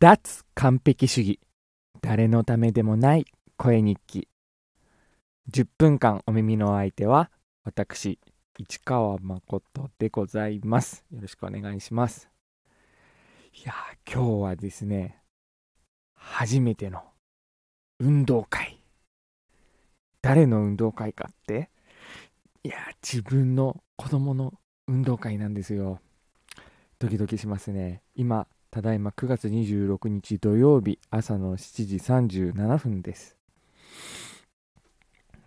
脱完璧主義。誰のためでもない声日記。10分間お耳の相手は私市川誠でございます。よろしくお願いします。いや今日はですね初めての運動会。誰の運動会かっていや自分の子供の運動会なんですよ。ドキドキしますね。今ただいま9月26日土曜日朝の7時37分です。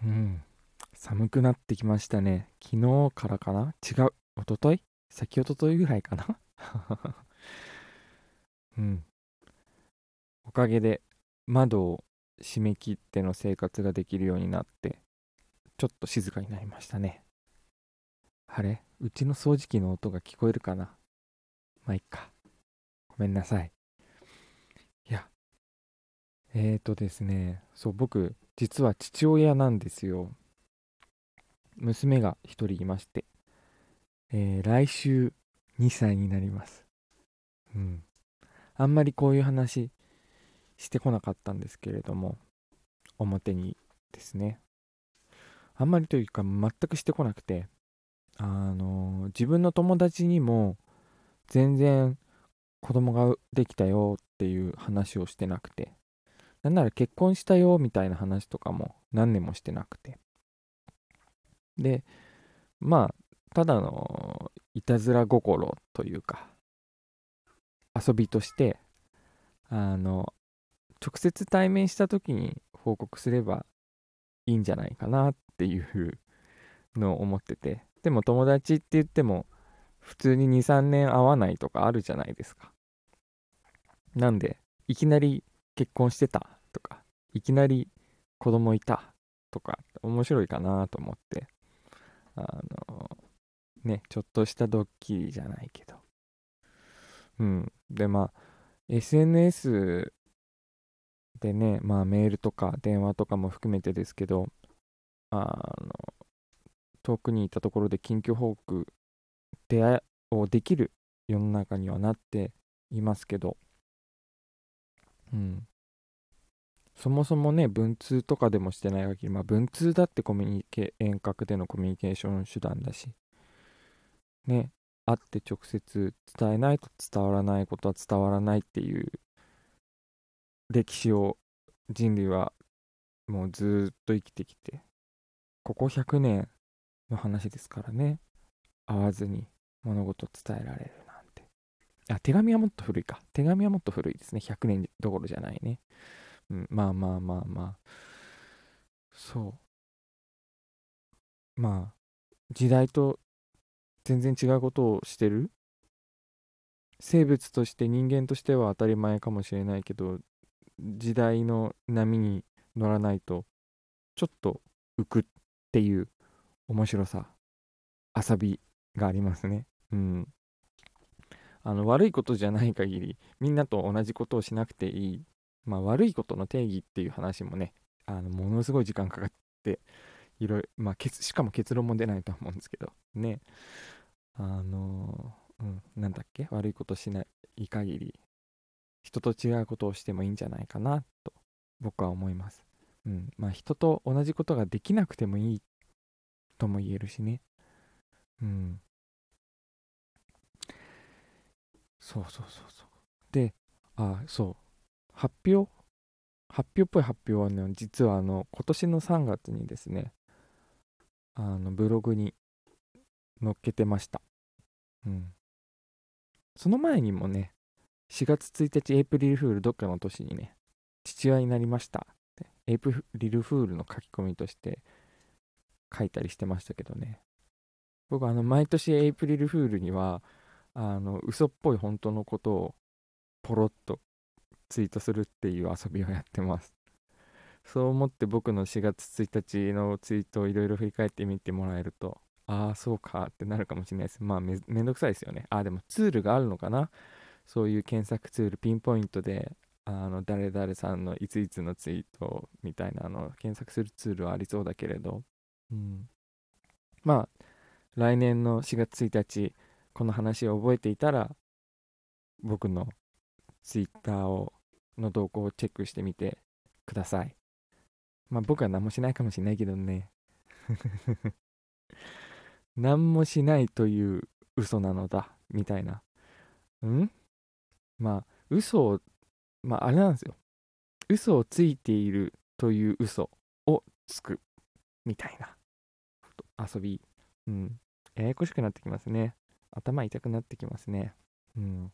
うん。寒くなってきましたね。昨日からかな？違う。おととい？先おとといぐらいかな？うん。おかげで窓を閉め切っての生活ができるようになって、ちょっと静かになりましたね。あれ？うちの掃除機の音が聞こえるかな？まあ、いっか。めんなさい。いや、えーとですね、そう、僕、実は父親なんですよ。娘が1人いまして、えー、来週2歳になります。うん。あんまりこういう話してこなかったんですけれども、表にですね。あんまりというか全くしてこなくて、あのー、自分の友達にも全然子供ができたよっていう話をしてなくて、なんなら結婚したよみたいな話とかも何年もしてなくて。で、まあ、ただのいたずら心というか、遊びとして、あの、直接対面した時に報告すればいいんじゃないかなっていうのを思ってて、でも友達って言っても、普通に2、3年会わないとかあるじゃないですか。なんで、いきなり結婚してたとか、いきなり子供いたとか、面白いかなと思って、あの、ね、ちょっとしたドッキリじゃないけど。うん。で、まあ、SNS でね、まあメールとか電話とかも含めてですけど、あの、遠くにいたところで近況報告出会いをできる世の中にはなっていますけど、そもそもね、文通とかでもしてない限り、まあ文通だってコミュニケ、遠隔でのコミュニケーション手段だし、ね、会って直接伝えないと伝わらないことは伝わらないっていう歴史を人類はもうずっと生きてきて、ここ100年の話ですからね、会わずに物事伝えられるな。あ、手紙はもっと古いか。手紙はもっと古いですね。100年どころじゃないね。うん、まあまあまあまあ。そう。まあ、時代と全然違うことをしてる？生物として人間としては当たり前かもしれないけど時代の波に乗らないとちょっと浮くっていう面白さ遊びがありますねうんあの悪いことじゃない限りみんなと同じことをしなくていい、まあ、悪いことの定義っていう話もねあのものすごい時間かかっていろいろ、まあ、しかも結論も出ないと思うんですけどねあのうん、なんだっけ？悪いことしない限り人と違うことをしてもいいんじゃないかなと僕は思います。うん、まあ人と同じことができなくてもいいとも言えるしね。うん。そうそうそうそう。で、あ、そう。発表発表っぽい発表はね、実はあの、今年の3月にですね、あの、ブログに載っけてました。うん。その前にもね、4月1日エイプリルフールどっかの年にね、父親になりましたって、エイプリルフールの書き込みとして書いたりしてましたけどね。僕あの、毎年エイプリルフールには、あの、嘘っぽい本当のことをポロッとツイートするっていう遊びをやってます。そう思って僕の4月1日のツイートをいろいろ振り返ってみてもらえると、ああ、そうかってなるかもしれないです。まあめ、めんどくさいですよね。ああ、でもツールがあるのかな？そういう検索ツール、ピンポイントで、あの、誰々さんのいついつのツイートみたいなの検索するツールはありそうだけれど、うん。まあ、来年の4月1日、この話を覚えていたら、僕の Twitter をの動向をチェックしてみてください。まあ僕は何もしないかもしれないけどね。何もしないという嘘なのだ、みたいな。ん？まあ、嘘を、まああれなんですよ。嘘をついているという嘘をつく、みたいな遊び。うん。ややこしくなってきますね。頭痛くなってきますね。うん。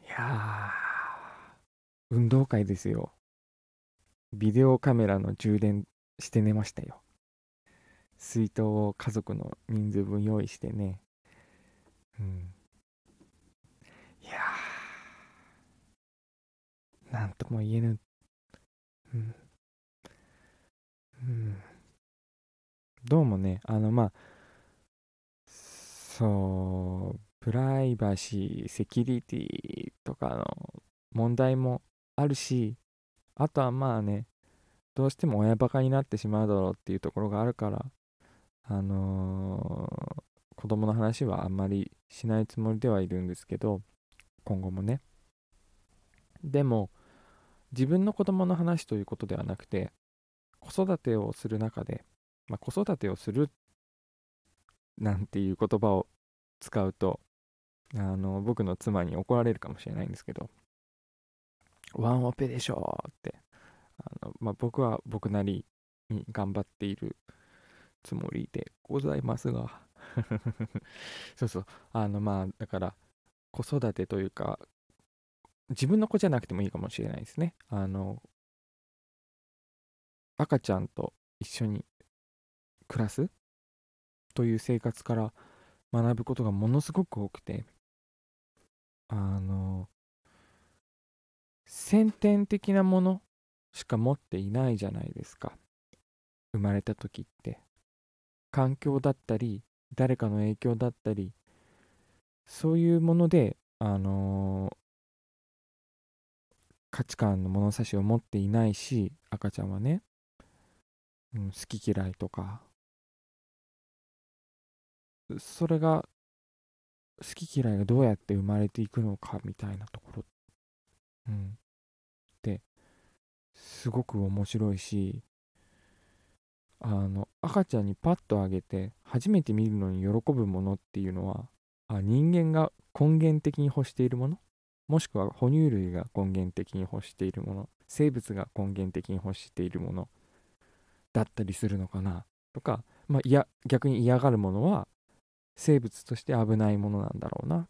いやー、運動会ですよ。ビデオカメラの充電して寝ましたよ。水筒を家族の人数分用意してね。うん。いやー、なんとも言えぬ。うん。うん。どうもね、あの、まあ、そう、プライバシー、セキュリティとかの問題もあるし、あとはまあね、どうしても親バカになってしまうだろうっていうところがあるから、あのー、子供の話はあんまりしないつもりではいるんですけど、今後もね。でも、自分の子供の話ということではなくて、子育てをする中で、まあ、子育てをするっなんていう言葉を使うと、あの、僕の妻に怒られるかもしれないんですけど、ワンオペでしょって、あの、まあ、僕は僕なりに頑張っているつもりでございますが そうそう、あの、まあ、だから、子育てというか、自分の子じゃなくてもいいかもしれないですね。あの、赤ちゃんと一緒に暮らすという生活から学ぶことがものすごく多くてあの先天的なものしか持っていないじゃないですか。生まれた時って。環境だったり誰かの影響だったりそういうものであの価値観の物差しを持っていないし赤ちゃんはね、うん、好き嫌いとかそれが好き嫌いがどうやって生まれていくのかみたいなところ、うん、ですごく面白いしあの赤ちゃんにパッとあげて初めて見るのに喜ぶものっていうのはあ人間が根源的に欲しているもの？もしくは哺乳類が根源的に欲しているもの？生物が根源的に欲しているもの？だったりするのかな？とか、まあ、いや逆に嫌がるものは生物として危ないものなんだろうな。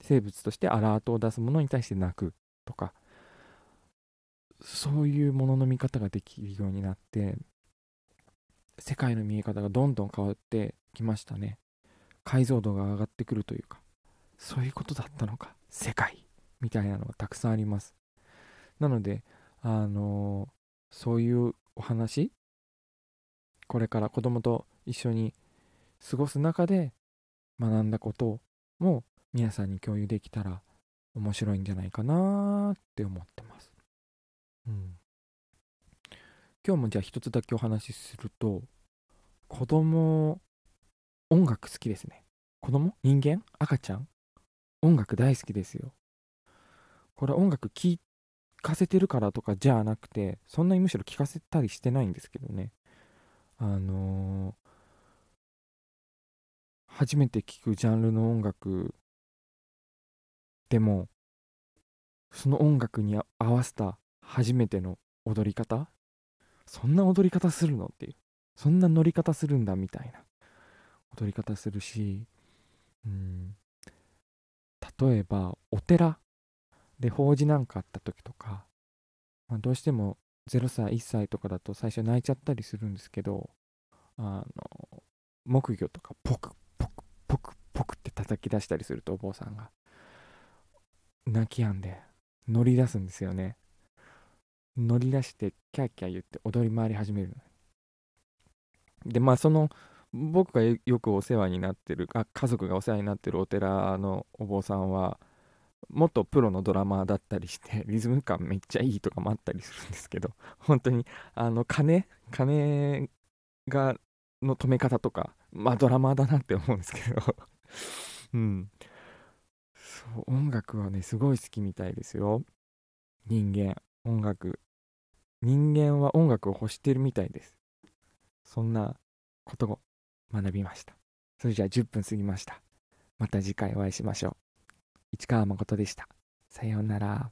生物としてアラートを出すものに対して泣くとか。そういうものの見方ができるようになって世界の見え方がどんどん変わってきましたね。解像度が上がってくるというか。そういうことだったのか。世界みたいなのがたくさんあります。なのであのー、そういうお話。これから子供と一緒に過ごす中で学んだことも皆さんに共有できたら面白いんじゃないかなって思ってます。うん。今日もじゃあ一つだけお話しすると子供音楽好きですね。子供？人間？赤ちゃん？音楽大好きですよ。これ音楽聴かせてるからとかじゃなくてそんなにむしろ聴かせたりしてないんですけどね。あのー、初めて聴くジャンルの音楽でもその音楽に合わせた初めての踊り方？そんな踊り方するの？っていう。そんな乗り方するんだみたいな。踊り方するしうん。例えばお寺で法事なんかあった時とか、まあ、どうしても0歳1歳とかだと最初泣いちゃったりするんですけどあの木魚とかポクポクって叩き出したりするとお坊さんが泣き止んで乗り出すんですよね。乗り出してキャーキャー言って踊り回り始めるでまあその僕がよくお世話になってるあ家族がお世話になってるお寺のお坊さんは元プロのドラマーだったりして リズム感めっちゃいいとかもあったりするんですけど本当にあの鐘鐘がの止め方とかまあドラマーだなって思うんですけど。うん。そう音楽はねすごい好きみたいですよ。人間音楽。人間は音楽を欲してるみたいです。そんなことを学びました。それじゃあ10分過ぎました。また次回お会いしましょう。市川誠でした。さようなら。